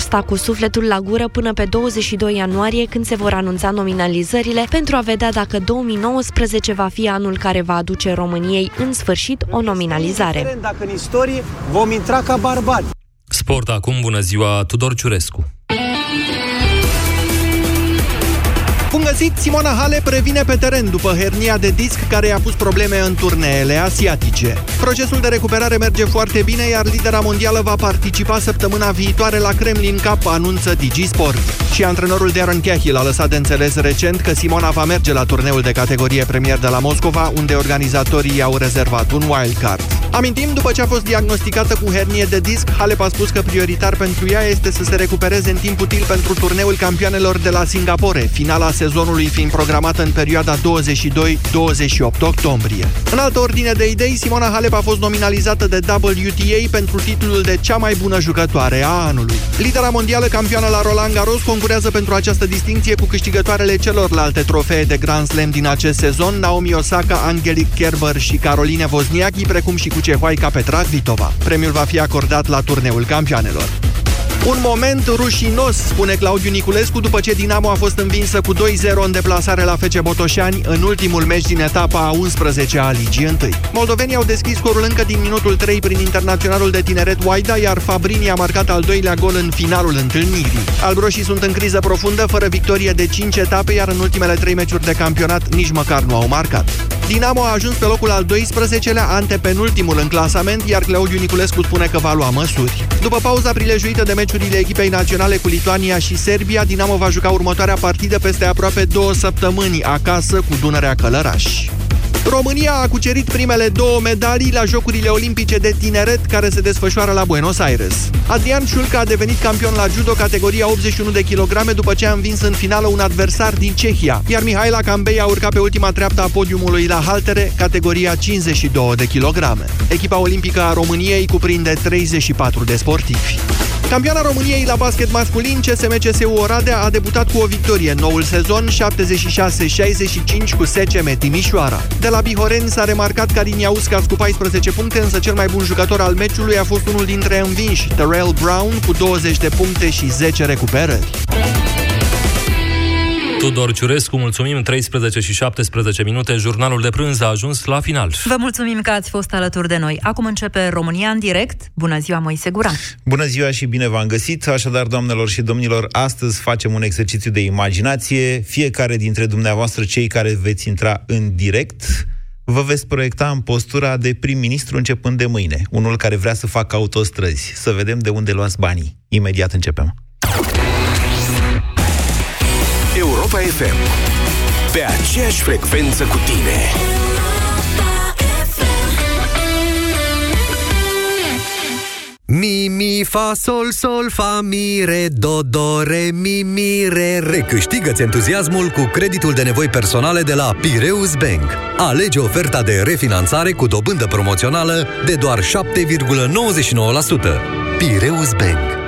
sta cu sufletul la gură până pe 22 ianuarie, când se vor anunța nominalizările, pentru a vedea dacă 2019 va fi anul care va aduce României în sfârșit o nominalizare. Dacă în istorie vom intra ca barbari. Sport acum, bună ziua, Tudor Ciurescu. Bun găsit! Simona Halep revine pe teren după hernia de disc care i-a pus probleme în turneele asiatice. Procesul de recuperare merge foarte bine, iar lidera mondială va participa săptămâna viitoare la Kremlin Cup, anunță Digisport. Și antrenorul Darren Cahill a lăsat de înțeles recent că Simona va merge la turneul de categorie premier de la Moscova, unde organizatorii i-au rezervat un wildcard. Amintim, după ce a fost diagnosticată cu hernie de disc, Halep a spus că prioritar pentru ea este să se recupereze în timp util pentru turneul campioanelor de la Singapore, finala sezonului fiind programată în perioada 22-28 octombrie. În altă ordine de idei, Simona Halep a fost nominalizată de WTA pentru titlul de cea mai bună jucătoare a anului. Lidera mondială campioană la Roland Garros concurează pentru această distinție cu câștigătoarele celorlalte trofee de Grand Slam din acest sezon, Naomi Osaka, Angelique Kerber și Caroline Wozniacki, precum și cu cehoaica Petra Kvitova. Premiul va fi acordat la turneul campioanelor. Un moment rușinos, spune Claudiu Niculescu, după ce Dinamo a fost învinsă cu 2-0 în deplasare la FC Botoșani în ultimul meci din etapa a 11 a Ligii 1. Moldovenii au deschis scorul încă din minutul 3 prin internaționalul de tineret Waida, iar Fabrini a marcat al doilea gol în finalul întâlnirii. Albroșii sunt în criză profundă, fără victorie de 5 etape, iar în ultimele 3 meciuri de campionat nici măcar nu au marcat. Dinamo a ajuns pe locul al 12-lea, antepenultimul în clasament, iar Claudiu Niculescu spune că va lua măsuri. După pauza prilejuită de meciurile echipei naționale cu Lituania și Serbia, Dinamo va juca următoarea partidă peste aproape două săptămâni, acasă cu Dunărea Călăraș. România a cucerit primele două medalii la Jocurile Olimpice de Tineret care se desfășoară la Buenos Aires. Adrian Șulca a devenit campion la judo categoria 81 de kilograme după ce a învins în finală un adversar din Cehia, iar Mihaela Cambei a urcat pe ultima treaptă a podiumului la haltere, categoria 52 de kilograme. Echipa olimpică a României cuprinde 34 de sportivi. Campioana României la basket masculin, CSM CSU Oradea a debutat cu o victorie în noul sezon 76-65 cu SCM Timișoara. De la Bihoreni s-a remarcat Carin Iauscas cu 14 puncte, însă cel mai bun jucător al meciului a fost unul dintre învinși, Terrell Brown, cu 20 de puncte și 10 recuperări. Tudor Ciurescu, mulțumim, 13 și 17 minute, jurnalul de prânz a ajuns la final. Vă mulțumim că ați fost alături de noi. Acum începe România în direct. Bună ziua, Moise Guran! Bună ziua și bine v-am găsit! Așadar, doamnelor și domnilor, astăzi facem un exercițiu de imaginație. Fiecare dintre dumneavoastră, cei care veți intra în direct, vă veți proiecta în postura de prim-ministru începând de mâine. Unul care vrea să facă autostrăzi. Să vedem de unde luați banii. Imediat începem. Europa FM. Pe aceeași frecvență cu tine. Mi, mi, fa, sol, sol, fa, mi, re, do, do, re, mi, mi, re, re. Câștigă-ți entuziasmul cu creditul de nevoi personale de la Pireus Bank. Alege oferta de refinanțare cu dobândă promoțională de doar 7,99%. Pireus Bank.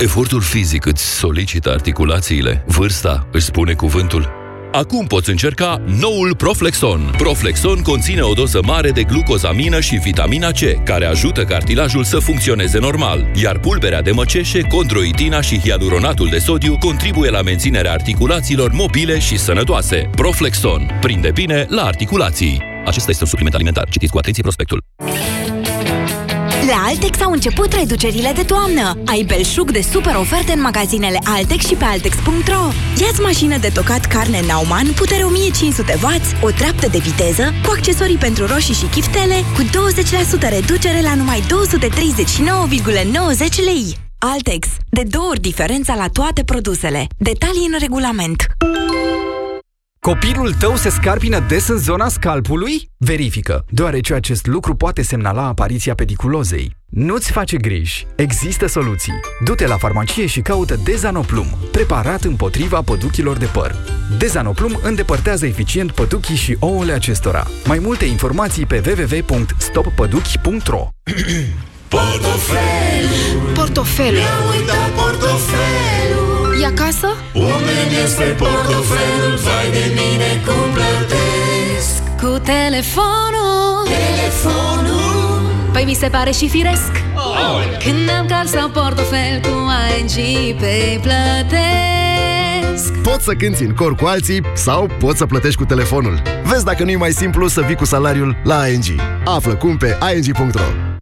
Efortul fizic îți solicită articulațiile, vârsta își spune cuvântul. Acum poți încerca noul Proflexon. Proflexon conține o doză mare de glucozamină și vitamina C, care ajută cartilajul să funcționeze normal, iar pulberea de măceșe, condroitina și hialuronatul de sodiu contribuie la menținerea articulațiilor mobile și sănătoase. Proflexon. Prinde bine la articulații. Acesta este un supliment alimentar. Citiți cu atenție prospectul. La Altex au început reducerile de toamnă. Ai belșug de super oferte în magazinele Altex și pe Altex.ro. Ia-ți mașină de tocat carne Nauman, putere 1500W, o treaptă de viteză, cu accesorii pentru roșii și chiftele, cu 20% reducere la numai 239,90 lei. Altex. De două ori diferența la toate produsele. Detalii în regulament. Copilul tău se scarpină des în zona scalpului? Verifică, deoarece acest lucru poate semnala apariția pediculozei. Nu-ți face griji, există soluții. Du-te la farmacie și caută Dezanoplum, preparat împotriva păduchilor de păr. Dezanoplum îndepărtează eficient păduchii și ouăle acestora. Mai multe informații pe www.stoppăduchi.ro Portofelul Portofelul Mi-am uitat portofelul E acasă? Unde este portofelul? Vai de mine cum plătesc Cu telefonul Telefonul Păi mi se pare și firesc Când am card sau portofel cu ING pe plătesc Poți să cânti în cor cu alții sau poți să plătești cu telefonul. Vezi dacă nu e mai simplu să vii cu salariul la ING. Află cum pe ing.ro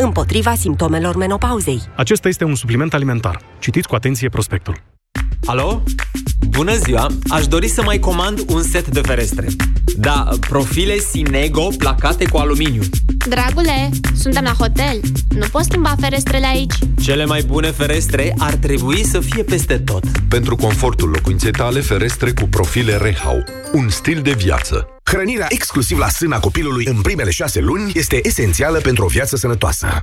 împotriva simptomelor menopauzei. Acesta este un supliment alimentar. Citiți cu atenție prospectul. Alo? Bună ziua! Aș dori să mai comand un set de ferestre. Da, profile Sinego placate cu aluminiu. Dragule, suntem la hotel. Nu poți schimba ferestrele aici. Cele mai bune ferestre ar trebui să fie peste tot. Pentru confortul locuinței tale, ferestre cu profile Rehau. Un stil de viață. Hrănirea exclusiv la sâna copilului în primele șase luni este esențială pentru o viață sănătoasă.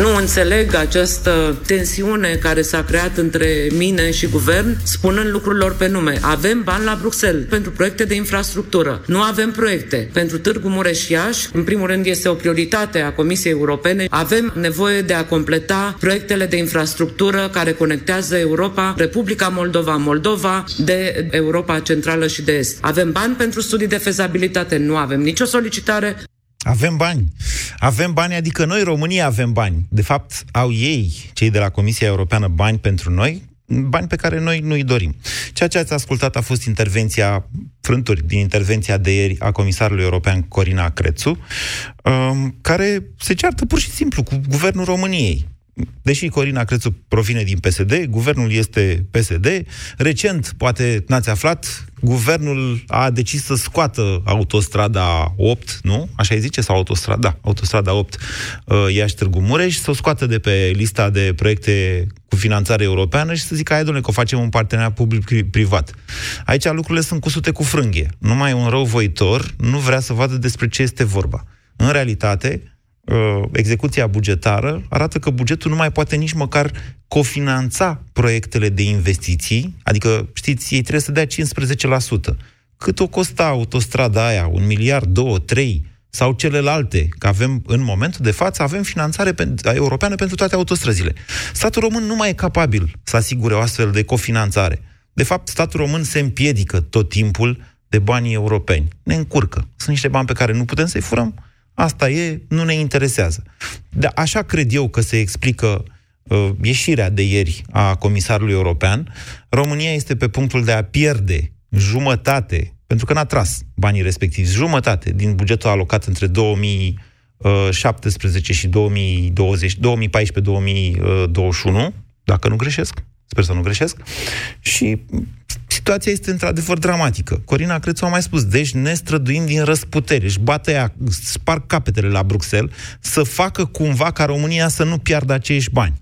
Nu înțeleg această tensiune care s-a creat între mine și guvern, spunând lucrurilor pe nume. Avem bani la Bruxelles pentru proiecte de infrastructură. Nu avem proiecte. Pentru Târgu Mureș-Iași, în primul rând, este o prioritate a Comisiei Europene. Avem nevoie de a completa proiectele de infrastructură care conectează Europa, Republica Moldova, Moldova, de Europa Centrală și de Est. Avem bani pentru studii de fezabilitate, nu avem nicio solicitare, avem bani. Avem bani, adică noi, România, avem bani. De fapt, au ei, cei de la Comisia Europeană, bani pentru noi, bani pe care noi nu-i dorim. Ceea ce ați ascultat a fost intervenția, frânturi din intervenția de ieri a Comisarului European Corina Crețu, um, care se ceartă pur și simplu cu Guvernul României deși Corina Crețu provine din PSD, guvernul este PSD, recent, poate n-ați aflat, guvernul a decis să scoată autostrada 8, nu? Așa îi zice? Sau autostrada? Da, autostrada 8 uh, Iași Târgu Mureș, să o scoată de pe lista de proiecte cu finanțare europeană și să zică, hai, domnule, că o facem un parteneriat public-privat. Aici lucrurile sunt cusute cu frânghie. Numai un rău voitor nu vrea să vadă despre ce este vorba. În realitate, uh, execuția bugetară arată că bugetul nu mai poate nici măcar cofinanța proiectele de investiții, adică, știți, ei trebuie să dea 15%. Cât o costa autostrada aia? Un miliard, două, trei? Sau celelalte? Că avem, în momentul de față, avem finanțare pe, europeană pentru toate autostrăzile. Statul român nu mai e capabil să asigure o astfel de cofinanțare. De fapt, statul român se împiedică tot timpul de banii europeni. Ne încurcă. Sunt niște bani pe care nu putem să-i furăm, Asta e, nu ne interesează. Dar așa cred eu că se explică uh, ieșirea de ieri a comisarului european. România este pe punctul de a pierde jumătate, pentru că n-a tras banii respectivi, jumătate din bugetul alocat între 2017 și 2020, 2014-2021, dacă nu greșesc, sper să nu greșesc, și situația este într-adevăr dramatică. Corina Crețu a mai spus, deci ne străduim din răsputeri, își bate ea, sparg capetele la Bruxelles, să facă cumva ca România să nu piardă acești bani.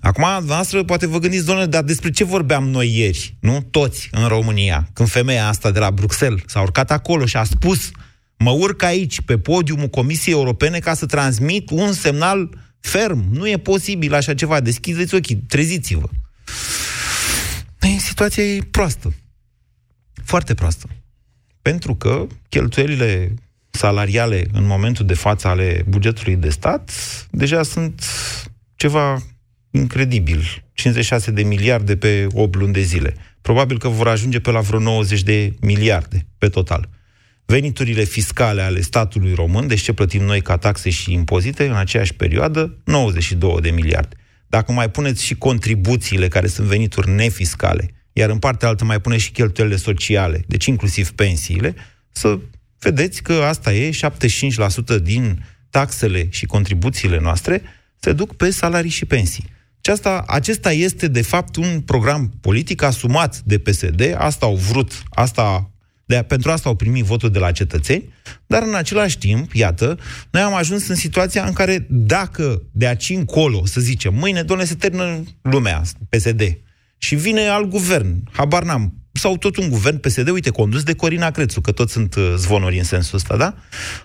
Acum, noastră, poate vă gândiți, doamne, dar despre ce vorbeam noi ieri, nu? Toți în România, când femeia asta de la Bruxelles s-a urcat acolo și a spus mă urc aici, pe podiumul Comisiei Europene, ca să transmit un semnal ferm. Nu e posibil așa ceva. Deschideți ochii, treziți-vă. Păi, situația e proastă. Foarte proastă. Pentru că cheltuielile salariale în momentul de față ale bugetului de stat deja sunt ceva incredibil. 56 de miliarde pe 8 luni de zile. Probabil că vor ajunge pe la vreo 90 de miliarde pe total. Veniturile fiscale ale statului român, deci ce plătim noi ca taxe și impozite, în aceeași perioadă, 92 de miliarde. Dacă mai puneți și contribuțiile care sunt venituri nefiscale, iar în partea altă mai puneți și cheltuielile sociale, deci inclusiv pensiile, să vedeți că asta e 75% din taxele și contribuțiile noastre se duc pe salarii și pensii. Și asta, acesta este, de fapt, un program politic asumat de PSD, asta au vrut, asta De pentru asta au primit votul de la cetățeni, dar în același timp, iată, noi am ajuns în situația în care dacă de aici încolo, să zicem, mâine, doamne, se termină lumea, PSD, și vine alt guvern, habar n-am, sau tot un guvern PSD, uite, condus de Corina Crețu, că toți sunt uh, zvonuri în sensul ăsta, da?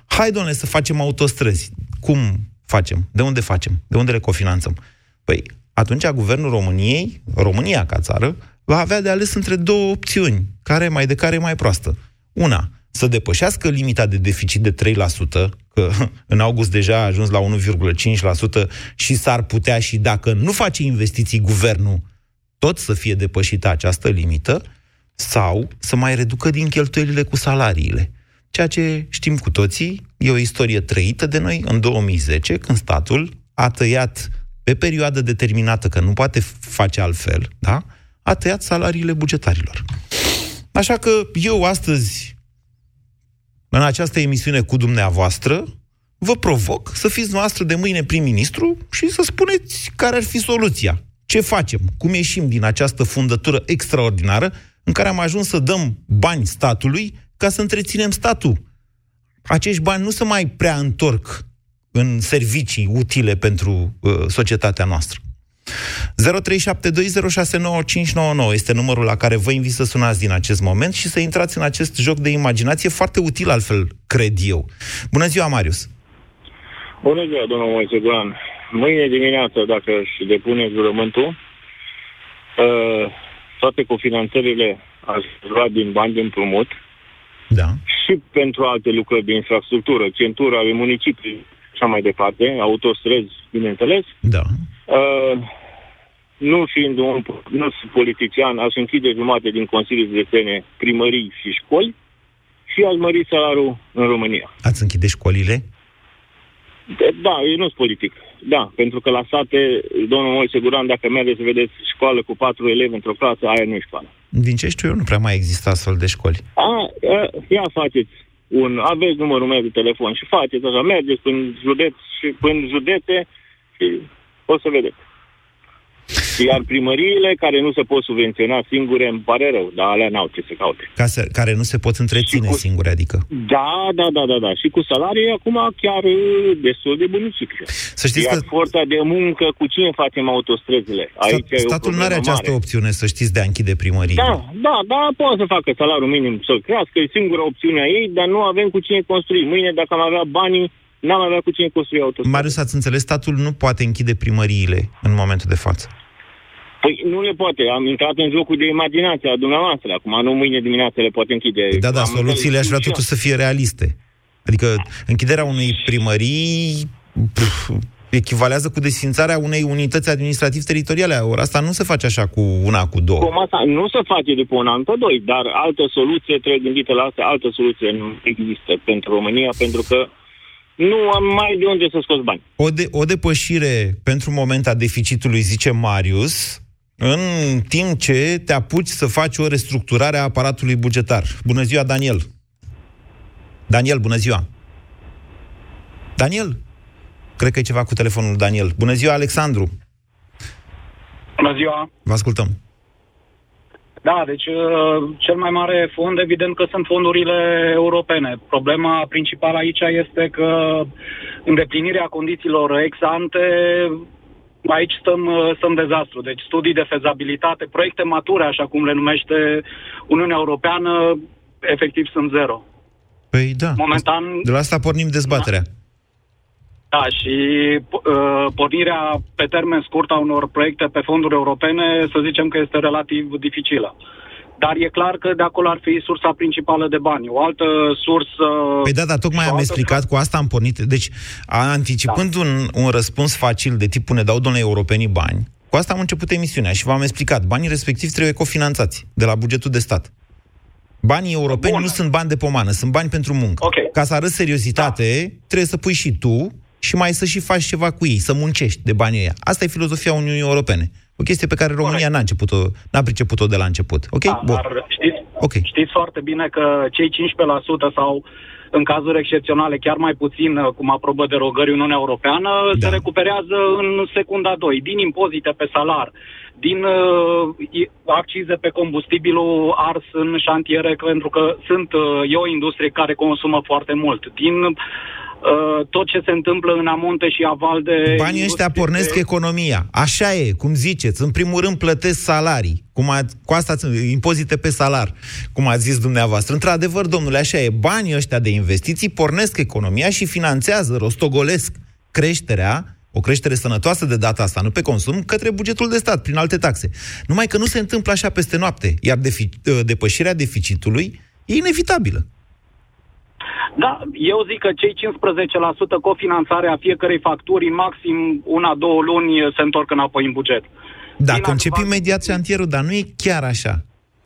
Hai, doamne, să facem autostrăzi. Cum facem? De unde facem? De unde le cofinanțăm? Păi, atunci guvernul României, România ca țară, va avea de ales între două opțiuni, care mai de care e mai proastă. Una, să depășească limita de deficit de 3%, că în august deja a ajuns la 1,5% și s-ar putea și dacă nu face investiții guvernul, tot să fie depășită această limită, sau să mai reducă din cheltuielile cu salariile. Ceea ce știm cu toții, e o istorie trăită de noi în 2010, când statul a tăiat pe perioadă determinată, că nu poate face altfel, da? A tăiat salariile bugetarilor. Așa că eu astăzi, în această emisiune cu dumneavoastră, vă provoc să fiți noastră de mâine prim-ministru și să spuneți care ar fi soluția. Ce facem? Cum ieșim din această fundătură extraordinară în care am ajuns să dăm bani statului ca să întreținem statul. Acești bani nu se mai prea întorc în servicii utile pentru uh, societatea noastră. 0372069599 este numărul la care vă invit să sunați din acest moment și să intrați în acest joc de imaginație foarte util, altfel, cred eu. Bună ziua, Marius! Bună ziua, domnul Moise Guran! Mâine dimineață, dacă își depune jurământul, uh, toate cofinanțările aș lua din bani de împrumut da. și pentru alte lucrări de infrastructură, centura de municipii și așa mai departe, autostrăzi, bineînțeles. Da. Uh, nu fiind un nu sunt politician, aș închide jumate din Consiliul Județene, primării și școli și aș mări salariul în România. Ați închide școlile? De, da, eu nu sunt politic. Da, pentru că la sate, domnul Moise Guran, dacă mergeți să vedeți școală cu patru elevi într-o clasă, aia nu e școală. Din ce știu eu, nu prea mai există astfel de școli. A, a, ia faceți un, aveți numărul meu de telefon și faceți așa, mergeți prin județ și prin județe și o să vedeți. Iar primăriile care nu se pot subvenționa singure, îmi pare rău, dar alea n-au ce să caute. Ca să, care nu se pot întreține cu... singure, adică? Da, da, da, da, da. Și cu salarii acum chiar destul de bunicic. Să știți Iar că... forța de muncă, cu cine facem autostrăzile? Aici Stat, statul nu are această mare. opțiune, să știți, de a închide primării. Da, da, da, poate să facă salariul minim să crească, e singura opțiune a ei, dar nu avem cu cine construi. Mâine, dacă am avea banii, n-am avea cu cine construi autostrăzi. Marius, ați înțeles, statul nu poate închide primăriile în momentul de față. Păi nu le poate. Am intrat în jocul de imaginație a dumneavoastră. Acum nu mâine dimineață le poate închide. Da, da, Am soluțiile aș vrea totuși să fie realiste. Adică închiderea unei primării pf, echivalează cu desfințarea unei unități administrativ-teritoriale. Ori asta nu se face așa cu una, cu două. Cum asta nu se face după un an pe doi, dar altă soluție trebuie gândită la asta, altă soluție nu există pentru România, pentru că nu am mai de unde să scos bani. O, de, o depășire pentru moment a deficitului, zice Marius, în timp ce te apuci să faci o restructurare a aparatului bugetar. Bună ziua, Daniel! Daniel, bună ziua! Daniel? Cred că e ceva cu telefonul Daniel. Bună ziua, Alexandru! Bună ziua! Vă ascultăm! Da, deci uh, cel mai mare fond, evident că sunt fondurile europene. Problema principală aici este că îndeplinirea condițiilor ex ante aici stăm, uh, stăm dezastru. Deci studii de fezabilitate, proiecte mature, așa cum le numește Uniunea Europeană, efectiv sunt zero. Păi da. Momentan... De la asta pornim dezbaterea. Da, și uh, pornirea pe termen scurt a unor proiecte pe fonduri europene, să zicem că este relativ dificilă. Dar e clar că de acolo ar fi sursa principală de bani. O altă sursă... Păi da, dar tocmai am explicat, cu asta am pornit. Deci, anticipând da. un, un răspuns facil de tipul ne dau domnule europenii bani, cu asta am început emisiunea și v-am explicat. Banii respectiv trebuie cofinanțați de la bugetul de stat. Banii europeni Bun. nu sunt bani de pomană, sunt bani pentru muncă. Okay. Ca să arăți seriozitate, da. trebuie să pui și tu și mai să și faci ceva cu ei, să muncești de banii ăia. Asta e filozofia Uniunii Europene. O chestie pe care România n-a, început-o, n-a priceput-o de la început. Ok? Da, Bun. dar știți, okay. știți foarte bine că cei 15% sau în cazuri excepționale chiar mai puțin, uh, cum aprobă derogări Uniunea Europeană, da. se recuperează în secunda 2, din impozite pe salar, din uh, accize pe combustibilul ars în șantiere, pentru că sunt, uh, e o industrie care consumă foarte mult, din Uh, tot ce se întâmplă în amonte și aval de... Banii ăștia pornesc de... economia. Așa e, cum ziceți. În primul rând plătesc salarii. Cum a, cu asta impozite pe salar, cum a zis dumneavoastră. Într-adevăr, domnule, așa e. Banii ăștia de investiții pornesc economia și finanțează, rostogolesc creșterea o creștere sănătoasă de data asta, nu pe consum, către bugetul de stat, prin alte taxe. Numai că nu se întâmplă așa peste noapte, iar defi- ă, depășirea deficitului e inevitabilă. Da, eu zic că cei 15% cofinanțare a fiecărei facturi, maxim una, două luni, se întorc înapoi în buget. Dacă începi imediat șantierul, dar nu e chiar așa.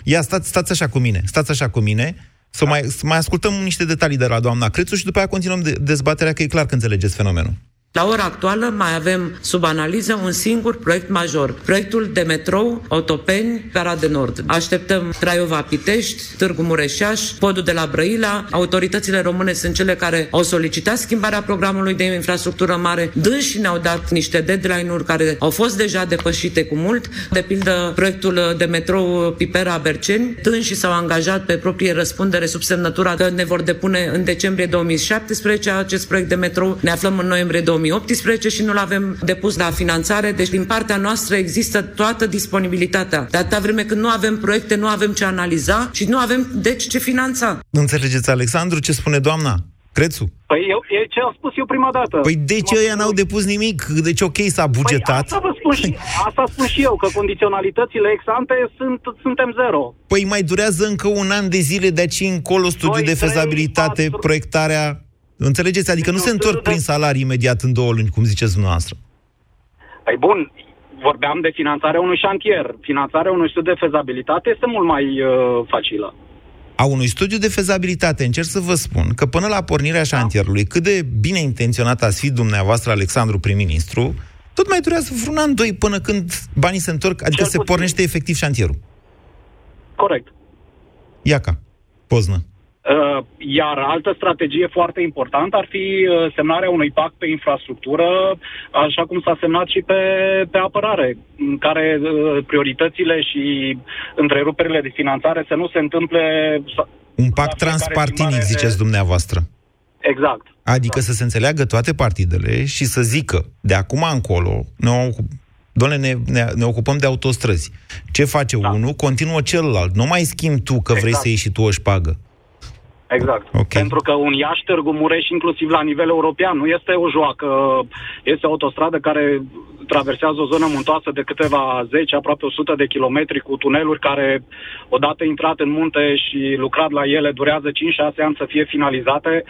Ia, stați, stați așa cu mine, stați așa cu mine, să, da. mai, să mai ascultăm niște detalii de la doamna Crețu și după aia continuăm de, dezbaterea, că e clar că înțelegeți fenomenul. La ora actuală mai avem sub analiză un singur proiect major, proiectul de metrou Otopeni, Gara de Nord. Așteptăm Craiova-Pitești, Târgu Mureșaș, podul de la Brăila. Autoritățile române sunt cele care au solicitat schimbarea programului de infrastructură mare. Dânsi ne-au dat niște deadline-uri care au fost deja depășite cu mult. De pildă, proiectul de metrou Pipera-Berceni. Dânsi s-au angajat pe proprie răspundere sub semnătura că ne vor depune în decembrie 2017 acest proiect de metrou. Ne aflăm în noiembrie 2018 2018 și nu-l avem depus la finanțare, deci din partea noastră există toată disponibilitatea. De atâta vreme când nu avem proiecte, nu avem ce analiza și nu avem deci ce finanța. Înțelegeți, Alexandru, ce spune doamna? Crețu? Păi eu, e ce am spus eu prima dată. Păi de ce ăia n-au depus nimic? Deci ok, s-a păi bugetat. Păi asta, vă spun și, asta spun și eu, că condiționalitățile ex-ante sunt, suntem zero. Păi mai durează încă un an de zile de aici încolo studiul de fezabilitate, 3, proiectarea... Înțelegeți? Adică nu se întorc prin salarii imediat în două luni, cum ziceți dumneavoastră. Păi bun, vorbeam de finanțarea unui șantier. Finanțarea unui studiu de fezabilitate este mult mai uh, facilă. A unui studiu de fezabilitate, încerc să vă spun că până la pornirea șantierului, cât de bine intenționat ați fi dumneavoastră, Alexandru prim-ministru, tot mai durează vreun an, doi, până când banii se întorc, adică Cel se puțin. pornește efectiv șantierul. Corect. Iaca, Poznă. Uh, iar altă strategie foarte importantă ar fi uh, semnarea unui pact pe infrastructură, așa cum s-a semnat și pe, pe apărare, în care uh, prioritățile și întreruperile de finanțare să nu se întâmple... Un pact transpartinic, ziceți dumneavoastră. Exact. Adică da. să se înțeleagă toate partidele și să zică, de acum încolo, ne Doamne, ne, ne, ne ocupăm de autostrăzi. Ce face da. unul, continuă celălalt. Nu mai schimbi tu că exact. vrei să ieși și tu o șpagă. Exact. Okay. Pentru că un Iași Târgu Mureș, inclusiv la nivel european, nu este o joacă. Este o autostradă care traversează o zonă muntoasă de câteva zeci, aproape 100 de kilometri, cu tuneluri care, odată intrat în munte și lucrat la ele, durează 5-6 ani să fie finalizate.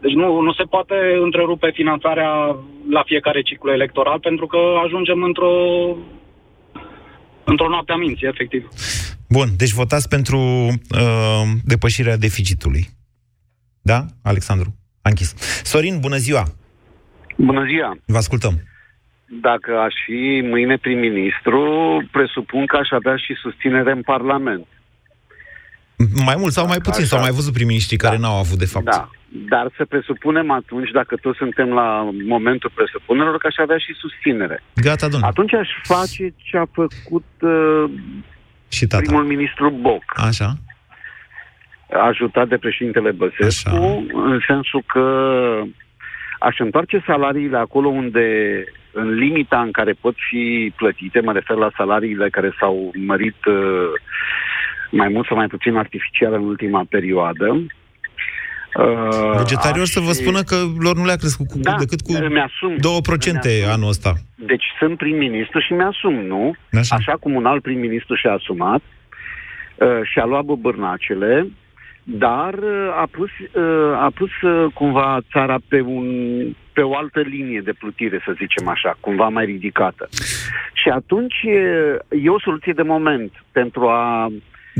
Deci nu, nu se poate întrerupe finanțarea la fiecare ciclu electoral, pentru că ajungem într-o într-o noapte a minții, efectiv. Bun, deci votați pentru uh, depășirea deficitului. Da, Alexandru? A închis. Sorin, bună ziua! Bună ziua! Vă ascultăm. Dacă aș fi mâine prim-ministru, presupun că aș avea și susținere în Parlament. Mai mult sau mai puțin? Așa. Sau mai văzut prim-ministrii da. care n-au avut, de fapt? Da. Dar să presupunem atunci, dacă toți suntem la momentul presupunerilor, că aș avea și susținere. Gata, domnule. Atunci aș face ce a făcut uh, și tata. primul ministru Boc. Așa ajutat de președintele Băsescu, Așa. în sensul că aș întoarce salariile acolo unde, în limita în care pot fi plătite, mă refer la salariile care s-au mărit uh, mai mult sau mai puțin artificial în ultima perioadă, Uh, Bugetarii să vă spună că lor nu le-a crescut cu, da, decât cu 2% anul ăsta. Deci sunt prim-ministru și mi-asum, nu? Așa. Așa cum un alt prim-ministru și-a asumat uh, și-a luat băbârnacele, dar uh, a pus, uh, a pus uh, cumva țara pe, un, pe o altă linie de plutire, să zicem așa, cumva mai ridicată. Și atunci e o soluție de moment pentru a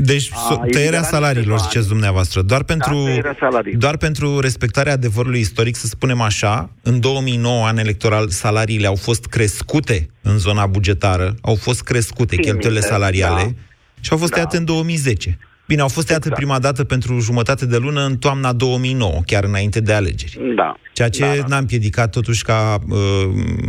deci a, tăierea salariilor, ziceți dumneavoastră. Doar da, pentru, da, doar pentru respectarea adevărului istoric, să spunem așa, în 2009, an electoral, salariile au fost crescute în zona bugetară, au fost crescute cheltuielile salariale da. și au fost da. tăiate în 2010. Bine, au fost tăiate exact. prima dată pentru jumătate de lună în toamna 2009, chiar înainte de alegeri. Da. Ceea ce da, da. n-a împiedicat totuși ca uh,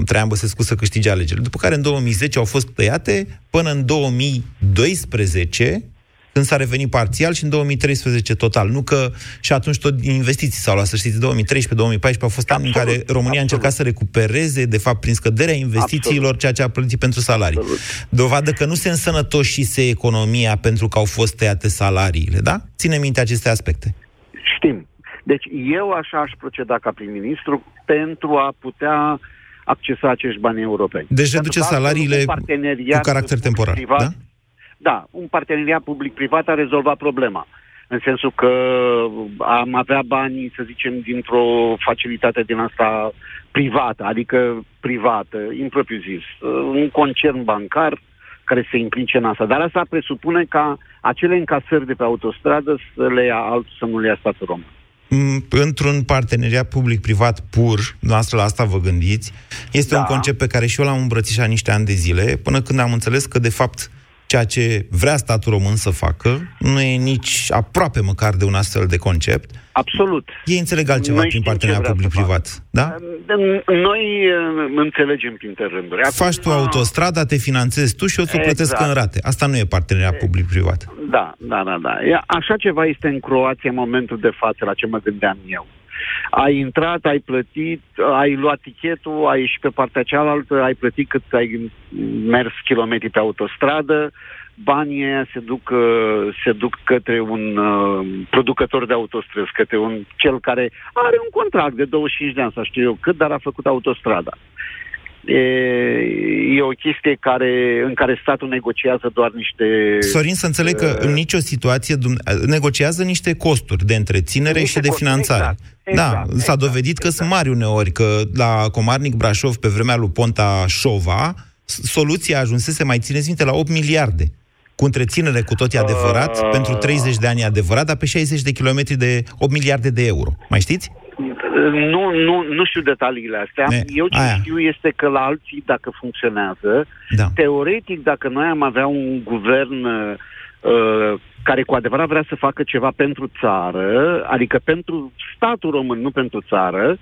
Traian Băsescu să câștige alegerile. După care în 2010 au fost tăiate până în 2012 când s-a revenit parțial și în 2013 total. Nu că și atunci tot din investiții s-au luat, să știți, 2013-2014 au fost ani în care România a încercat să recupereze, de fapt, prin scăderea investițiilor, absolut. ceea ce a plătit pentru salarii. Absolut. Dovadă că nu se însănătoșise economia pentru că au fost tăiate salariile, da? Ține minte aceste aspecte. Știm. Deci eu așa aș proceda ca prim-ministru pentru a putea accesa acești bani europeni. Deci reduce salariile cu caracter temporar, privat, da? Da, un parteneriat public-privat a rezolvat problema. În sensul că am avea bani, să zicem, dintr-o facilitate din asta privată, adică privată, impropriu zis, un concern bancar care se implice în asta. Dar asta presupune ca acele încasări de pe autostradă să le ia altul, să nu le ia statul român mm, într-un parteneriat public-privat pur, noastră la asta vă gândiți, este da. un concept pe care și eu l-am îmbrățișat niște ani de zile, până când am înțeles că, de fapt, ceea ce vrea statul român să facă, nu e nici aproape măcar de un astfel de concept. Absolut. Ei înțeleg altceva Noi prin parteneriat public-privat, da? Noi uh, înțelegem printre rânduri. Acum, Faci tu autostrada, te finanțezi tu și o să exact. plătesc în rate. Asta nu e parteneriat public-privat. Da, da, da, da. Așa ceva este în Croația în momentul de față, la ce mă gândeam eu. Ai intrat, ai plătit, ai luat tichetul, ai ieșit pe partea cealaltă, ai plătit cât ai mers kilometri pe autostradă, banii aia se duc, uh, se duc către un uh, producător de autostrăzi, către un cel care are un contract de 25 de ani, să știu eu cât, dar a făcut autostrada. E, e o chestie care, în care statul negociază doar niște... Sorin, să înțeleg că în nicio situație negociază niște costuri de întreținere niște și de finanțare. Exact, exact, da, s-a dovedit exact, că sunt mari uneori, că la Comarnic Brașov, pe vremea lui Ponta Șova, soluția ajunsese, mai țineți minte, la 8 miliarde cu întreținere cu tot e adevărat, uh... pentru 30 de ani e adevărat, dar pe 60 de kilometri de 8 miliarde de euro. Mai știți? Nu, nu, nu știu detaliile astea. Ne, Eu ce aia. știu este că la alții, dacă funcționează, da. teoretic, dacă noi am avea un guvern uh, care cu adevărat vrea să facă ceva pentru țară, adică pentru statul român, nu pentru țară,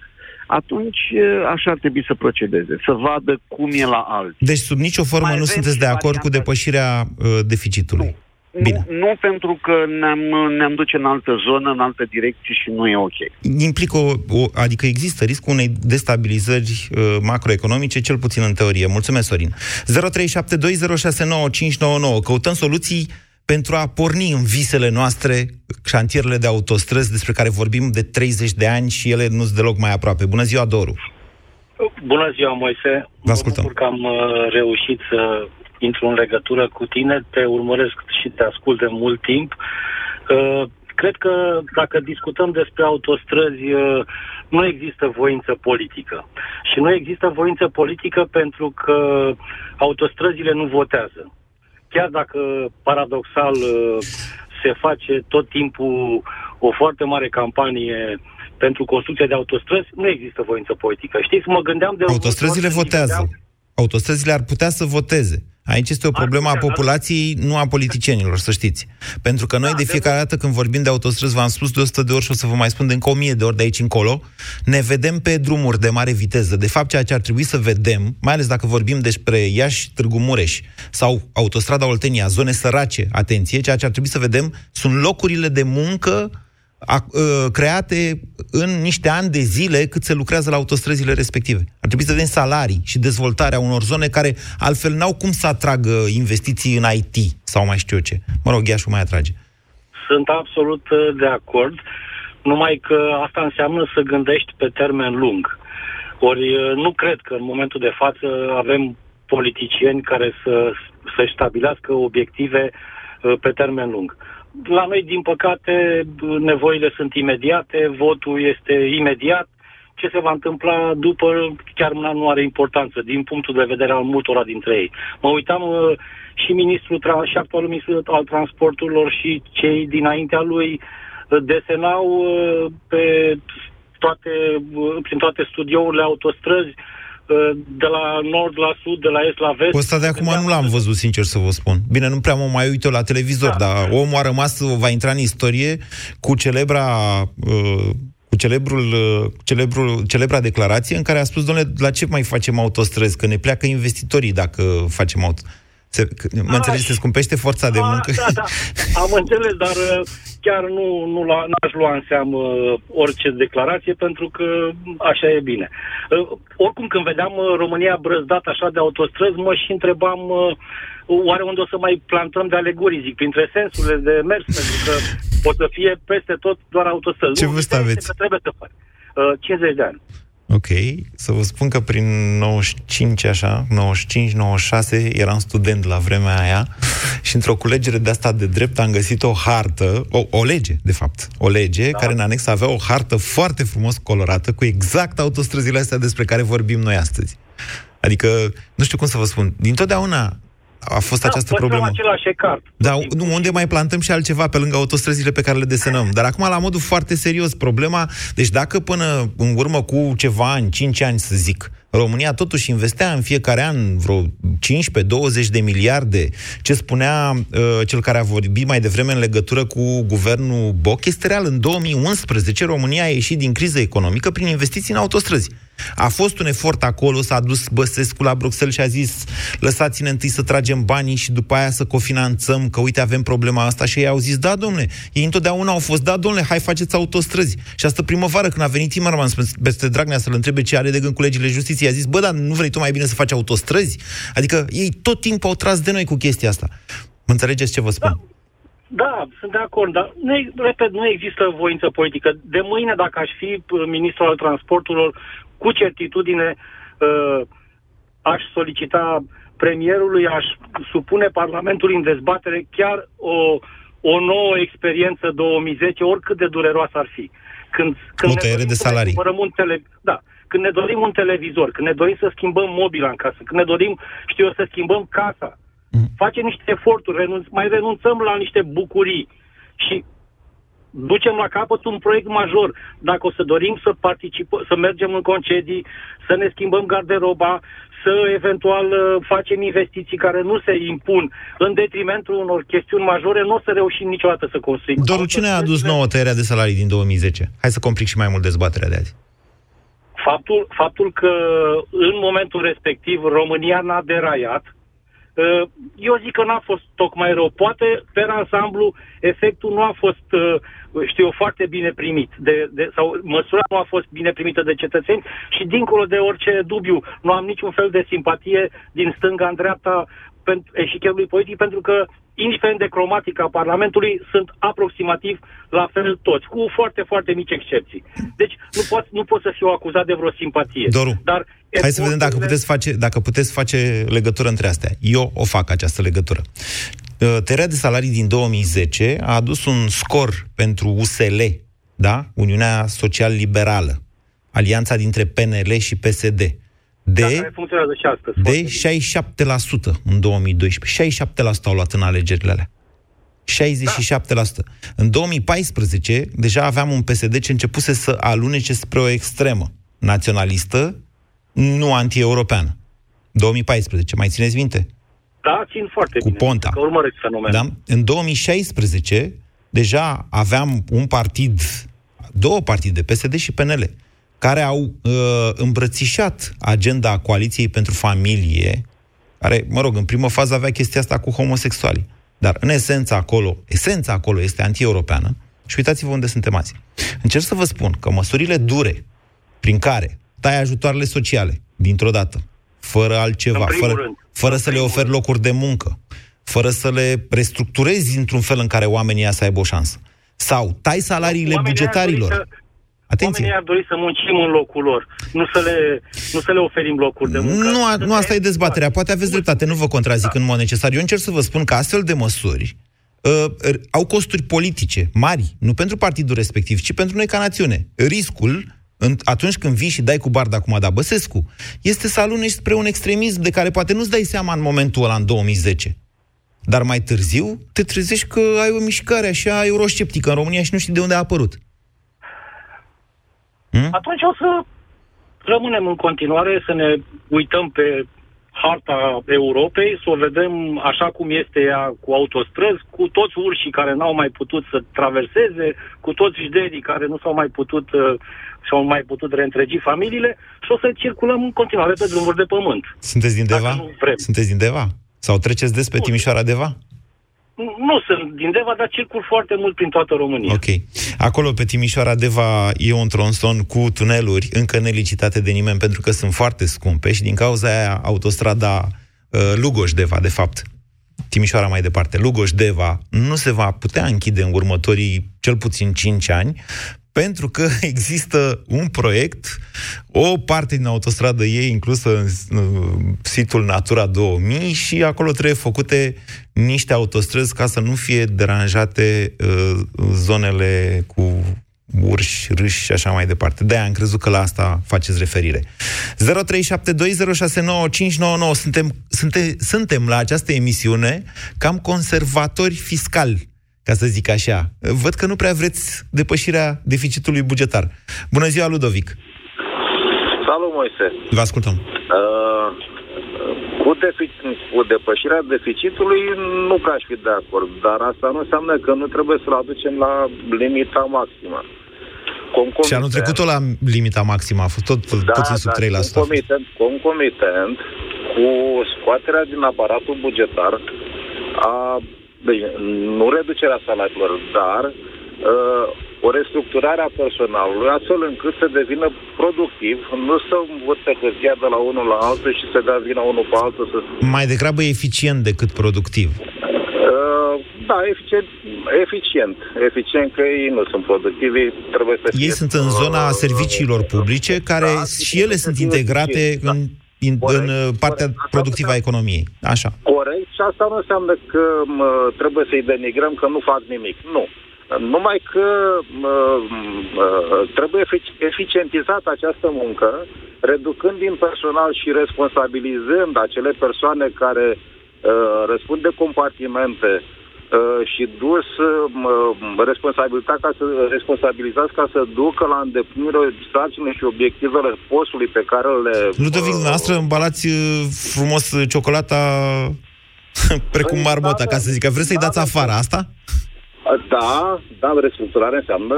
atunci uh, așa ar trebui să procedeze, să vadă cum e la alții. Deci sub nicio formă Mai nu sunteți de acord cu depășirea uh, deficitului? Nu. Bine. Nu, nu pentru că ne-am, ne-am duce în altă zonă, în altă direcție și nu e ok. Implică, o, o, adică există riscul unei destabilizări uh, macroeconomice, cel puțin în teorie. Mulțumesc, Sorin. 0372069599. Căutăm soluții pentru a porni în visele noastre șantierele de autostrăzi despre care vorbim de 30 de ani și ele nu sunt deloc mai aproape. Bună ziua, Doru! Bună ziua, Moise! Vă ascultăm. Mă că am uh, reușit să intru în legătură cu tine, te urmăresc și te ascult de mult timp. Uh, cred că dacă discutăm despre autostrăzi, uh, nu există voință politică. Și nu există voință politică pentru că autostrăzile nu votează. Chiar dacă, paradoxal, uh, se face tot timpul o foarte mare campanie pentru construcția de autostrăzi, nu există voință politică. Știți, mă gândeam de... Autostrăzile votează. Gândeam... Autostrăzile ar putea să voteze. Aici este o problemă a populației, nu a politicienilor, să știți. Pentru că noi, da, de fiecare dată când vorbim de autostrăzi, v-am spus de 100 de ori și o să vă mai spun de încă 1000 de ori de aici încolo, ne vedem pe drumuri de mare viteză. De fapt, ceea ce ar trebui să vedem, mai ales dacă vorbim despre Iași, Târgu Mureș sau autostrada Oltenia, zone sărace, atenție, ceea ce ar trebui să vedem sunt locurile de muncă a, a, ă, create în niște ani de zile cât se lucrează la autostrăzile respective. Ar trebui să vedem salarii și dezvoltarea unor zone care altfel n-au cum să atragă investiții în IT sau mai știu eu ce. Mă rog, Iașu mai atrage. Sunt absolut ă, de acord, numai că asta înseamnă să gândești pe termen lung. Ori ă, nu cred că în momentul de față avem politicieni care să, să stabilească obiective pe termen lung. La noi, din păcate, nevoile sunt imediate, votul este imediat. Ce se va întâmpla după, chiar nu are importanță, din punctul de vedere al multora dintre ei. Mă uitam uh, și ministrul și actualul ministru al transporturilor și cei dinaintea lui uh, desenau uh, pe toate, prin toate studiourile autostrăzi de la nord la sud, de la est la vest. Ăsta de acum nu l-am văzut, sincer să vă spun. Bine, nu prea mă mai uit eu la televizor, da. dar omul a rămas, va intra în istorie cu celebra... Uh, cu celebrul, uh, celebrul, celebra declarație în care a spus, domnule, la ce mai facem autostrăzi? Că ne pleacă investitorii dacă facem auto. Se, mă înțelegi, se scumpește forța de muncă? Da, da, am înțeles, dar uh, chiar nu, nu la, n-aș lua în seamă uh, orice declarație, pentru că așa e bine. Uh, oricum, când vedeam România brăzdat așa de autostrăzi, mă și întrebam oare unde o să mai plantăm de alegorii, zic, printre sensurile de mers, pentru că pot să fie peste tot doar autostrăzi. Ce vârstă aveți? Că trebuie să faci. 50 de ani. Ok, să vă spun că prin 95, așa, 95-96, eram student la vremea aia și într-o culegere de asta de drept am găsit o hartă, o, o lege, de fapt, o lege da. care în anex avea o hartă foarte frumos colorată cu exact autostrăzile astea despre care vorbim noi astăzi. Adică, nu știu cum să vă spun, dintotdeauna a fost da, această problemă. același cart. Da, nu, unde mai plantăm și altceva pe lângă autostrăzile pe care le desenăm. Dar acum, la modul foarte serios, problema... Deci dacă până în urmă cu ceva ani, 5 ani să zic, România totuși investea în fiecare an vreo 15-20 de miliarde. Ce spunea uh, cel care a vorbit mai devreme în legătură cu guvernul Boc este real. În 2011 România a ieșit din criză economică prin investiții în autostrăzi. A fost un efort acolo, s-a dus Băsescu la Bruxelles și a zis lăsați-ne întâi să tragem banii și după aia să cofinanțăm, că uite avem problema asta și ei au zis da, domnule, ei întotdeauna au fost da, domnule, hai faceți autostrăzi. Și asta primăvară, când a venit Timmermans peste Dragnea să-l întrebe ce are de gând cu legile justiției, a zis, bă, dar nu vrei tu mai bine să faci autostrăzi? Adică ei tot timpul au tras de noi cu chestia asta. Mă înțelegeți ce vă spun? Da. Da, sunt de acord, dar, nu, repet, nu există voință politică. De mâine, dacă aș fi ministrul al transporturilor, cu certitudine uh, aș solicita premierului, aș supune Parlamentului în dezbatere chiar o, o nouă experiență 2010, oricât de dureroasă ar fi. Când, când o tăiere de salarii. Un tele, da, când ne dorim un televizor, când ne dorim să schimbăm mobila în casă, când ne dorim, știu eu, să schimbăm casa, mm. facem niște eforturi, renunț, mai renunțăm la niște bucurii și ducem la capăt un proiect major. Dacă o să dorim să participăm, să mergem în concedii, să ne schimbăm garderoba, să eventual uh, facem investiții care nu se impun în detrimentul unor chestiuni majore, nu o să reușim niciodată să construim. Doar cine a adus nouă tăierea de salarii din 2010? Hai să complic și mai mult dezbaterea de azi. Faptul, faptul că în momentul respectiv România n-a deraiat, uh, eu zic că n-a fost tocmai rău. Poate, pe ansamblu, efectul nu a fost uh, știu foarte bine primit, de, de, sau măsura nu a fost bine primită de cetățeni și dincolo de orice dubiu, nu am niciun fel de simpatie din stânga în dreapta pentru eșicherului politic, pentru că, indiferent de cromatica Parlamentului, sunt aproximativ la fel toți, cu foarte, foarte mici excepții. Deci nu pot, nu pot să fiu acuzat de vreo simpatie. Doru, dar hai să vedem dacă puteți, face, dacă puteți face legătură între astea. Eu o fac această legătură. Uh, tăierea de salarii din 2010 a adus un scor pentru USL, da? Uniunea Social-Liberală, alianța dintre PNL și PSD, de, de 67% în 2012. 67% au luat în alegerile alea. 67%. Da. În 2014, deja aveam un PSD ce începuse să alunece spre o extremă naționalistă, nu anti-europeană. 2014, mai țineți minte? Da, țin foarte cu bine. Ponta. Că urmăresc fenomenul. Da? În 2016, deja aveam un partid, două partide, PSD și PNL, care au uh, îmbrățișat agenda coaliției pentru familie, care, mă rog, în primă fază avea chestia asta cu homosexuali. Dar, în esență, acolo, esența acolo este anti-europeană și uitați-vă unde suntem azi. Încerc să vă spun că măsurile dure prin care tai ajutoarele sociale, dintr-o dată, fără altceva, fără, rând, fără să le oferi locuri de muncă, fără să le restructurezi într-un fel în care oamenii să aibă o șansă. Sau tai salariile oamenii bugetarilor. Să, Atenție. Oamenii ar dori să muncim în locul lor, nu să le, nu să le oferim locuri de muncă. Nu, a, nu asta e dezbaterea. Poate aveți dreptate, nu vă contrazic da. în mod necesar. Eu încerc să vă spun că astfel de măsuri uh, au costuri politice mari, nu pentru partidul respectiv, ci pentru noi ca națiune. Riscul atunci când vii și dai cu barda cu Mada Băsescu, este să alunești spre un extremism de care poate nu-ți dai seama în momentul ăla, în 2010. Dar mai târziu te trezești că ai o mișcare așa eurosceptică în România și nu știi de unde a apărut. Hmm? Atunci o să rămânem în continuare să ne uităm pe harta Europei, să o vedem așa cum este ea cu autostrăzi, cu toți urșii care n-au mai putut să traverseze, cu toți jderii care nu s-au mai putut uh, și-au mai putut reîntregi familiile și o să circulăm în continuare pe drumuri de pământ. Sunteți din Deva? Sunteți din Deva? Sau treceți des pe Timișoara Deva? Nu sunt din Deva, dar circul foarte mult prin toată România. Ok. Acolo, pe Timișoara Deva, e un tronson cu tuneluri încă nelicitate de nimeni, pentru că sunt foarte scumpe și din cauza aia autostrada uh, Lugoș-Deva, de fapt, Timișoara mai departe, Lugoș-Deva, nu se va putea închide în următorii cel puțin 5 ani, pentru că există un proiect, o parte din autostradă e inclusă în situl Natura 2000 și acolo trebuie făcute niște autostrăzi ca să nu fie deranjate uh, zonele cu urși, râși și așa mai departe. De-aia am crezut că la asta faceți referire. 0372069599 suntem, suntem, suntem la această emisiune cam conservatori fiscali ca să zic așa. Văd că nu prea vreți depășirea deficitului bugetar. Bună ziua, Ludovic! Salut, Moise! Vă ascultăm. Uh, cu, defic- cu depășirea deficitului nu ca aș fi de acord, dar asta nu înseamnă că nu trebuie să-l aducem la limita maximă. Concomitent, și anul trecut la limita maximă a fost tot da, puțin sub da, 3%. Concomitent, concomitent cu scoaterea din aparatul bugetar a Bine, nu reducerea salariilor, dar uh, o restructurare a personalului, astfel încât să devină productiv, nu să învârte hârtia de la unul la altul și să dea vina unul pe altul. Să... Mai degrabă eficient decât productiv. Uh, da, eficient, eficient. Eficient că ei nu sunt productivi, trebuie să Ei fie, sunt în zona uh, serviciilor publice, care da, și ele sunt integrate da. în în, corect, în uh, partea corect. productivă a economiei. Așa. Corect. Și asta nu înseamnă că mă, trebuie să-i denigrăm că nu fac nimic. Nu. Numai că mă, mă, trebuie eficientizată această muncă, reducând din personal și responsabilizând acele persoane care uh, răspund de compartimente Uh, și dus uh, responsabilitatea ca să responsabilizați ca să ducă la îndeplinire sarcinile și obiectivele postului pe care le... Ludovic, uh, noastră îmbalați uh, frumos ciocolata precum păi, marmota, da, ca să zic. Vreți să-i da, dați afară asta? Da, da, restructurare înseamnă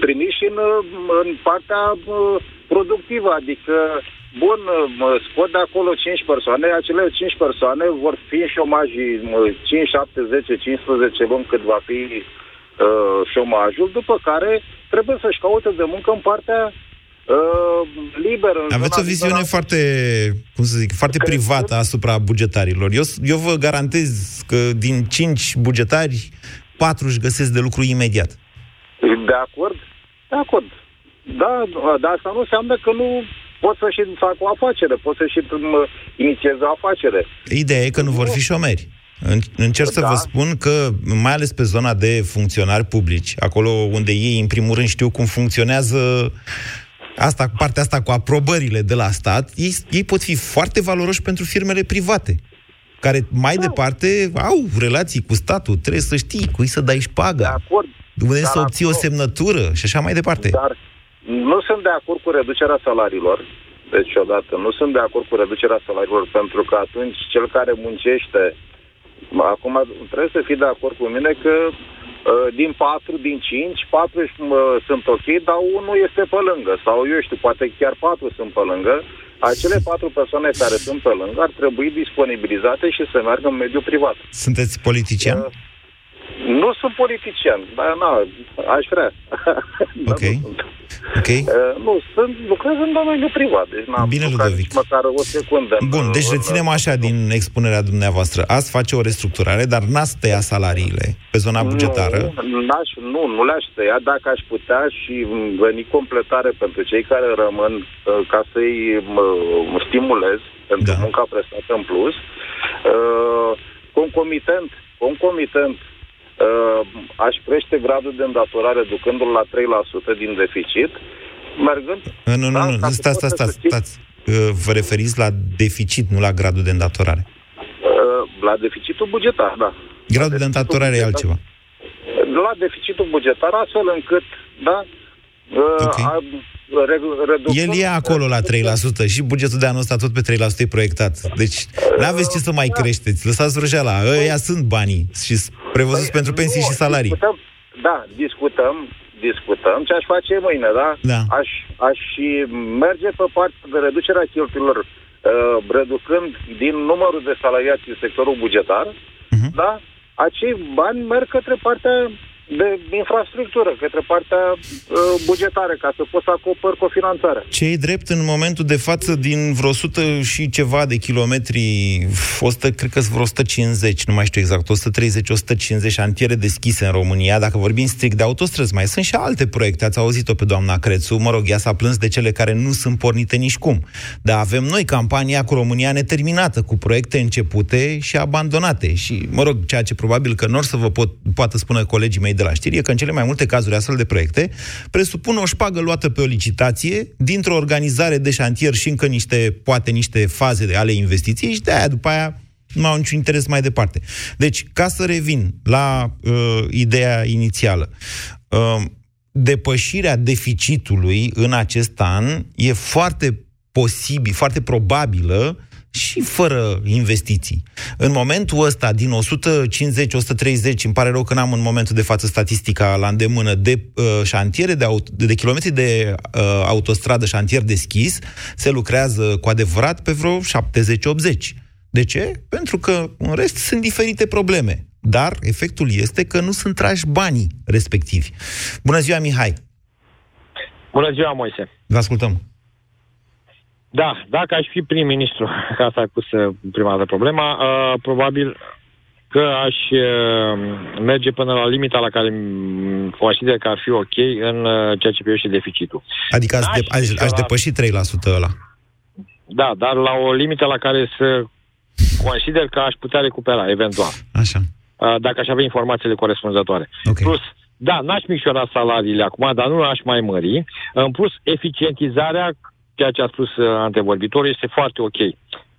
trimiși în, în partea productivă, adică Bun, mă scot de acolo 5 persoane, acele 5 persoane vor fi în șomaj 5, 7, 10, 15 luni cât va fi uh, șomajul, după care trebuie să-și caute de muncă în partea uh, liberă. Aveți o viziune liberă. foarte, cum să zic, foarte privată asupra bugetarilor. Eu, eu vă garantez că din 5 bugetari, 4 își găsesc de lucru imediat. De acord? De acord. Da, dar asta nu înseamnă că nu pot să și fac o afacere, pot să și inițiez o afacere. Ideea e că nu vor fi șomeri. Încerc da. să vă spun că, mai ales pe zona de funcționari publici, acolo unde ei, în primul rând, știu cum funcționează asta, partea asta cu aprobările de la stat, ei, ei pot fi foarte valoroși pentru firmele private, care mai da. departe au relații cu statul, trebuie să știi cui să dai șpaga, de acord. unde să obții o semnătură și așa mai departe. Dar nu sunt de acord cu reducerea salariilor. Deci, odată, nu sunt de acord cu reducerea salariilor, pentru că atunci cel care muncește, acum trebuie să fii de acord cu mine că uh, din 4, din 5, 4 sunt ok, dar unul este pe lângă. Sau eu știu, poate chiar 4 sunt pe lângă. Acele patru persoane care sunt pe lângă ar trebui disponibilizate și să meargă în mediul privat. Sunteți politician? Uh, nu sunt politician, dar na, aș vrea. Ok. Ok. Uh, nu, sunt, lucrez în domeniul privat, deci n-am Bine, Ludovic. măcar o secundă. Bun, deci reținem așa din expunerea dumneavoastră. Ați face o restructurare, dar n-ați tăia salariile pe zona bugetară? Nu, n-aș, nu, nu le-aș tăia dacă aș putea și veni completare pentru cei care rămân uh, ca să-i uh, stimulez pentru da. munca prestată în plus. Uh, concomitent, concomitent uh, aș crește gradul de îndatorare ducându-l la 3% din deficit, mergând... Nu, nu, da, nu, nu. stați, stați, stați, stați. Uh, vă referiți la deficit, nu la gradul de îndatorare. Uh, la deficitul bugetar, da. Gradul de îndatorare bugetar, e altceva. La deficitul bugetar, astfel încât, da, uh, okay. A, El e acolo la 3% și bugetul de anul ăsta tot pe 3% e proiectat. Deci n-aveți ce să mai da. creșteți. Lăsați vrăjeala. Ăia sunt banii și prevăzuți păi, pentru pensii nu, și salarii. Discutăm, da, discutăm, discutăm ce aș face mâine, da? da. Aș, aș merge pe partea de reducerea cheltuielor, uh, reducând din numărul de salariați în sectorul bugetar, uh-huh. da? Acei bani merg către partea de infrastructură, către partea uh, bugetară, ca să poți să acoperi cofinanțarea. Ce e drept în momentul de față, din vreo 100 și ceva de kilometri, 100, cred că sunt vreo 150, nu mai știu exact, 130-150 șantiere deschise în România, dacă vorbim strict de autostrăzi, mai sunt și alte proiecte, ați auzit-o pe doamna Crețu, mă rog, ea s-a plâns de cele care nu sunt pornite nici cum. Dar avem noi campania cu România neterminată, cu proiecte începute și abandonate. Și, mă rog, ceea ce probabil că nu or să vă pot, poată spune colegii mei de la știri e că în cele mai multe cazuri astfel de proiecte presupun o șpagă luată pe o licitație dintr-o organizare de șantier și încă niște, poate niște faze de ale investiției și de aia după aia nu au niciun interes mai departe. Deci, ca să revin la uh, ideea inițială, uh, depășirea deficitului în acest an e foarte posibil, foarte probabilă și fără investiții. În momentul ăsta, din 150-130, îmi pare rău că n-am în momentul de față statistica la îndemână, de uh, șantiere, de, aut- de kilometri de uh, autostradă, șantier deschis, se lucrează cu adevărat pe vreo 70-80. De ce? Pentru că în rest sunt diferite probleme. Dar efectul este că nu sunt trași banii respectivi. Bună ziua, Mihai! Bună ziua, Moise! Vă ascultăm! Da, dacă aș fi prim-ministru, ca asta ai pus uh, prima dată problema, uh, probabil că aș uh, merge până la limita la care consider că ar fi ok în uh, ceea ce privește deficitul. Adică aș, de, aș, aș depăși 3% ăla. Da, dar la o limită la care să consider că aș putea recupera, eventual. Așa. Uh, dacă aș avea informațiile corespunzătoare. Okay. Plus, da, n-aș micșora salariile acum, dar nu aș mai mări. În plus, eficientizarea ceea ce a spus uh, antevorbitorul este foarte ok.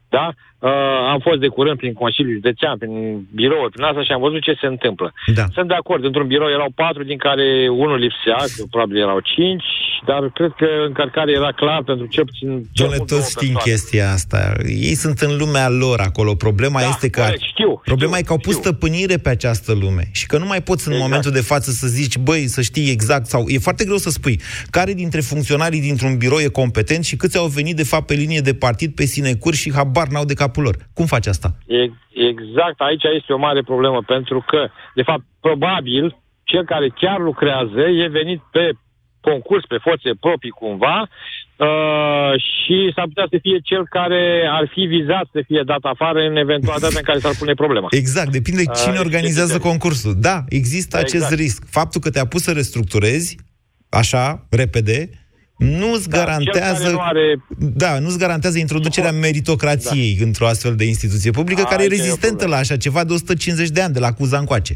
Da? Uh, am fost de curând prin Consiliul Județean, prin birouri, prin asta și am văzut ce se întâmplă. Da. Sunt de acord, într-un birou erau patru, din care unul lipsea, probabil erau cinci, dar cred că încărcarea era clar pentru cel puțin... Doamne, toți știm chestia asta. Ei sunt în lumea lor acolo. Problema da, este că... Corect, știu, problema știu, e că au pus știu. stăpânire pe această lume și că nu mai poți în Exact. momentul de față să zici, băi, să știi exact sau... E foarte greu să spui care dintre funcționarii dintr-un birou e competent și câți au venit de fapt pe linie de partid, pe sinecuri și habar n-au de capul lor. Cum faci asta? E, exact, aici este o mare problemă, pentru că, de fapt, probabil, cel care chiar lucrează e venit pe concurs, pe forțe proprii cumva, uh, și s-ar putea să fie cel care ar fi vizat să fie dat afară în eventualitatea în care s-ar pune problema. Exact, depinde cine Uh, organizează știți, concursul. Da, există Exact. acest risc. Faptul că te-a pus să restructurezi, așa, repede, nu-ți Da, cel garantează... care nu are- Da, nu-ți garantează introducerea meritocrației da. într-o astfel de instituție publică, care e Aici e o rezistentă problemă. la așa ceva de 150 de ani, de la Cuza încoace.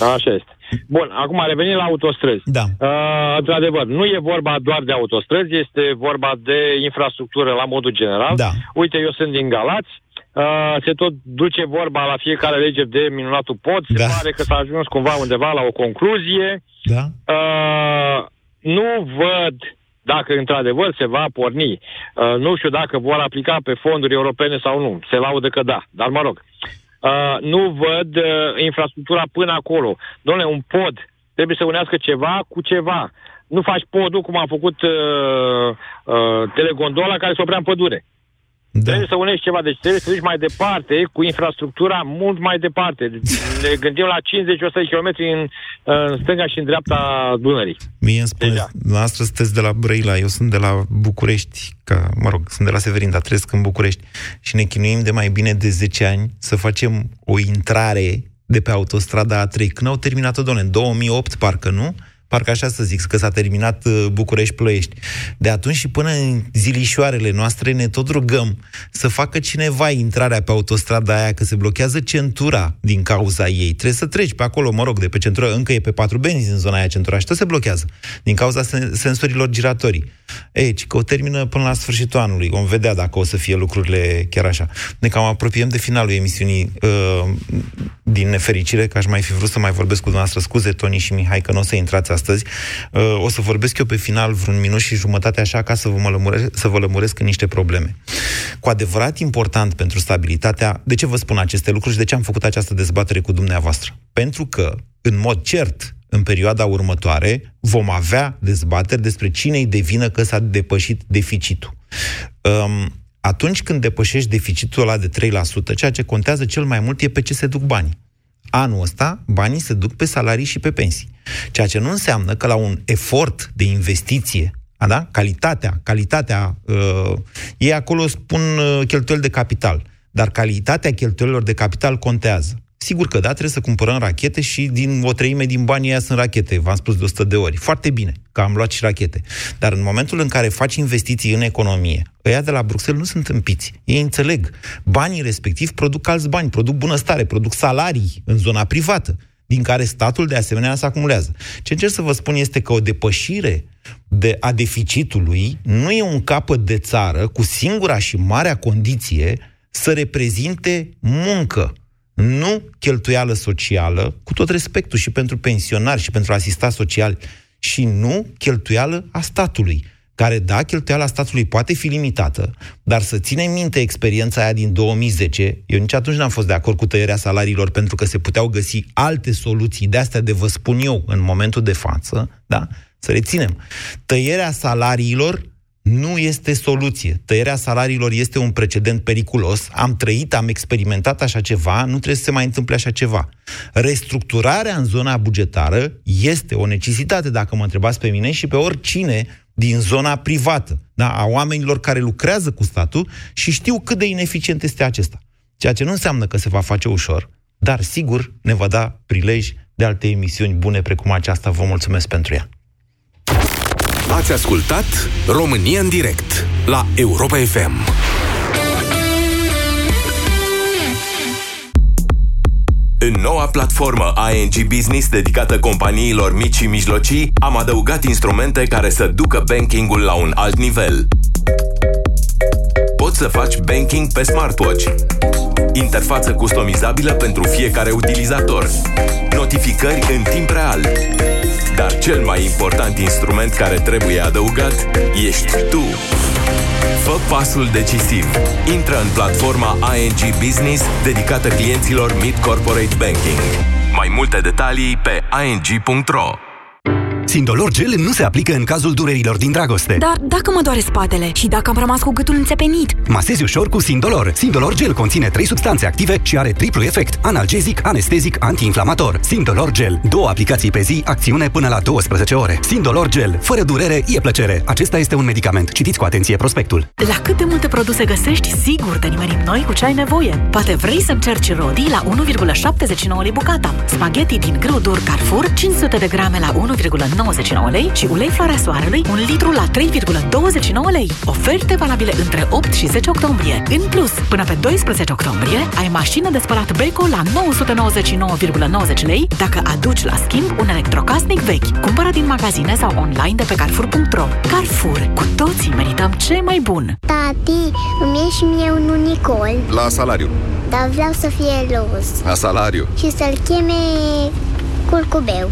Așa este. Bun, acum revenim la autostrăzi. Da. Uh, într-adevăr, nu e vorba doar de autostrăzi, este vorba de infrastructură la modul general. Da. Uite, eu sunt din Galați, uh, se tot duce vorba la fiecare lege de minunatul pod, se Da. pare că s-a ajuns cumva undeva la o concluzie. Da? Uh, nu văd dacă într-adevăr se va porni. Uh, nu știu dacă vor aplica pe fonduri europene sau nu. Se laudă că da, dar mă rog. Uh, nu văd uh, infrastructura până acolo. Dom'le, un pod trebuie să unească ceva cu ceva. Nu faci podul cum a făcut uh, uh, telegondola care se oprea în pădure. Da. Trebuie să unești ceva, deci trebuie să duci mai departe cu infrastructura mult mai departe. Ne gândim la 50-100 de kilometri în, în stânga și în dreapta Dunării. Mie îmi spuneți, Deja. noastră sunteți de la Brăila, eu sunt de la București, ca, mă rog, sunt de la Severin, dar trăiesc în București. Și ne chinuim de mai bine de 10 ani să facem o intrare de pe autostrada A3. Când au terminat-o, doamne, în 2008, parcă nu? Parcă așa să zic, că s-a terminat uh, București-Ploiești. De atunci și până în zilișoarele noastre ne tot rugăm să facă cineva intrarea pe autostrada aia, că se blochează centura din cauza ei. Trebuie să treci pe acolo, mă rog, de pe centură, încă e pe patru benzi în zona aia centura și tot se blochează din cauza sen- sensorilor giratorii. Ei, ci că o termină până la sfârșitul anului. Vom vedea dacă o să fie lucrurile chiar așa. Ne cam apropiem de finalul emisiunii uh, din nefericire, că aș mai fi vrut să mai vorbesc cu dumneavoastră. Scuze, Toni și Mihai, că nu o să intrați astăzi astăzi. Uh, o să vorbesc eu pe final vreun minut și jumătate așa ca să vă, mă lămuresc, să vă lămuresc în niște probleme. Cu adevărat important pentru stabilitatea... De ce vă spun aceste lucruri și de ce am făcut această dezbatere cu dumneavoastră? Pentru că, în mod cert, în perioada următoare, vom avea dezbateri despre cine-i de vină că s-a depășit deficitul. Um, atunci când depășești deficitul ăla de 3%, ceea ce contează cel mai mult e pe ce se duc banii. Anul ăsta, banii se duc pe salarii și pe pensii. Ceea ce nu înseamnă că la un efort de investiție, a, da? calitatea, calitatea, uh, ei acolo spun uh, cheltuieli de capital, dar calitatea cheltuielilor de capital contează. Sigur că da, trebuie să cumpărăm rachete și din o treime din banii aia sunt rachete, v-am spus de 100 de ori. Foarte bine că am luat și rachete. Dar în momentul în care faci investiții în economie, ăia de la Bruxelles nu sunt împiți. Ei înțeleg. Banii respectiv produc alți bani, produc bunăstare, produc salarii în zona privată, din care statul de asemenea se acumulează. Ce încerc să vă spun este că o depășire de, a deficitului nu e un capăt de țară cu singura și marea condiție să reprezinte muncă nu cheltuială socială, cu tot respectul și pentru pensionari și pentru asistat social, și nu cheltuială a statului care, da, cheltuiala statului poate fi limitată, dar să ținem minte experiența aia din 2010, eu nici atunci n-am fost de acord cu tăierea salariilor pentru că se puteau găsi alte soluții, de astea de vă spun eu în momentul de față, da? Să reținem. Tăierea salariilor nu este soluție. Tăierea salariilor este un precedent periculos. Am trăit, am experimentat așa ceva, nu trebuie să se mai întâmple așa ceva. Restructurarea în zona bugetară este o necesitate, dacă mă întrebați pe mine și pe oricine din zona privată, da, a oamenilor care lucrează cu statul și știu cât de ineficient este acesta. Ceea ce nu înseamnă că se va face ușor, dar sigur ne va da prilej de alte emisiuni bune precum aceasta. Vă mulțumesc pentru ea. Ați ascultat România în direct la Europa FM. În noua platformă ING Business dedicată companiilor mici și mijlocii, am adăugat instrumente care să ducă bankingul la un alt nivel. Poți să faci banking pe smartwatch, interfață customizabilă pentru fiecare utilizator, notificări în timp real, dar cel mai important instrument care trebuie adăugat ești tu. Fă pasul decisiv. Intră în platforma ING Business dedicată clienților Mid Corporate Banking. Mai multe detalii pe ing.ro Sindolor Gel nu se aplică în cazul durerilor din dragoste. Dar dacă mă doare spatele și dacă am rămas cu gâtul înțepenit? Masezi ușor cu Sindolor. Sindolor Gel conține 3 substanțe active și are triplu efect. Analgezic, anestezic, antiinflamator. Sindolor Gel. Două aplicații pe zi, acțiune până la 12 ore. Sindolor Gel. Fără durere, e plăcere. Acesta este un medicament. Citiți cu atenție prospectul. La cât de multe produse găsești, sigur te nimerim noi cu ce ai nevoie. Poate vrei să încerci rodii la 1,79 lei bucata. Spaghetti din grâu dur Carrefour, 500 de grame la 1,99 lei și ulei floarea soarelui, un litru la 3,29 lei. Oferte valabile între 8 și 10 octombrie. În plus, până pe 12 octombrie, ai mașină de spălat Beko la 999,90 lei dacă aduci la schimb un electrocasnic vechi. Cumpără din magazine sau online de pe Carrefour.ro. Carrefour. Cu toții merităm ce mai bun. Tati, îmi e și mie un unicol. La salariu. Dar vreau să fie roz. La salariu. Și să-l cheme curcubeu.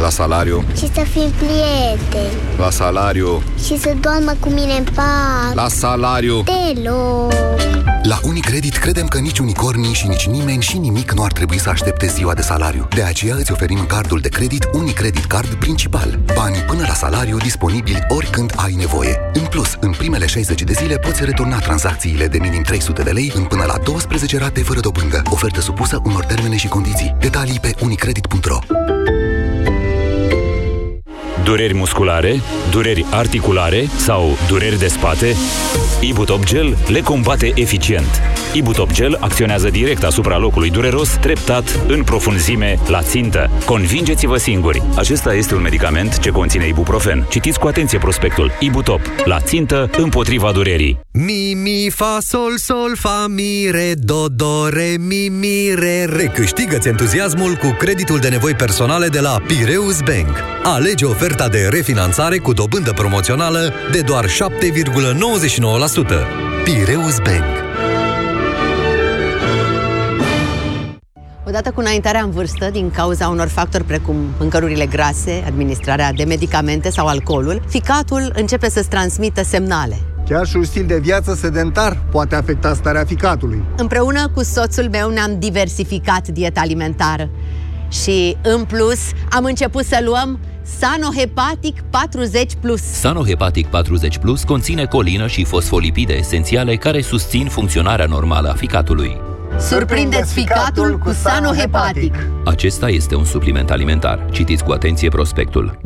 La salariu. Și să fim prieteni. La salariu. Și să doarmă cu mine în pat. La salariu. Deloc. La Unicredit credem că nici unicornii și nici nimeni și nimic nu ar trebui să aștepte ziua de salariu. De aceea îți oferim cardul de credit Unicredit Card principal. Banii până la salariu disponibili oricând ai nevoie. În plus, în primele 60 de zile poți returna tranzacțiile de minim 300 de lei în până la 12 rate fără dobândă. Ofertă supusă unor termene și condiții. Detalii pe unicredit.ro Dureri musculare, dureri articulare sau dureri de spate? Ibutop Gel le combate eficient. Ibutop Gel acționează direct asupra locului dureros, treptat, în profunzime, la țintă. Convingeți-vă singuri! Acesta este un medicament ce conține ibuprofen. Citiți cu atenție prospectul. Ibutop. La țintă, împotriva durerii. Mi, mi, fa, sol, sol, fa, mi, re, do, do, re, mi, mi, re, re. Câștigă-ți entuziasmul cu creditul de nevoi personale de la Pireus Bank. Alege oferta de refinanțare cu dobândă promoțională de doar 7,99%. Pireus Bank Odată cu înaintarea în vârstă, din cauza unor factori precum mâncărurile grase, administrarea de medicamente sau alcoolul, ficatul începe să-ți transmită semnale. Chiar și un stil de viață sedentar poate afecta starea ficatului. Împreună cu soțul meu ne-am diversificat dieta alimentară și, în plus, am început să luăm Sanohepatic 40 Plus. Sanohepatic 40 Plus conține colină și fosfolipide esențiale care susțin funcționarea normală a ficatului. Surprindeți ficatul cu Sanohepatic. Acesta este un supliment alimentar. Citiți cu atenție prospectul.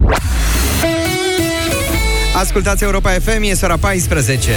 Ascultați Europa FM, e ora 14.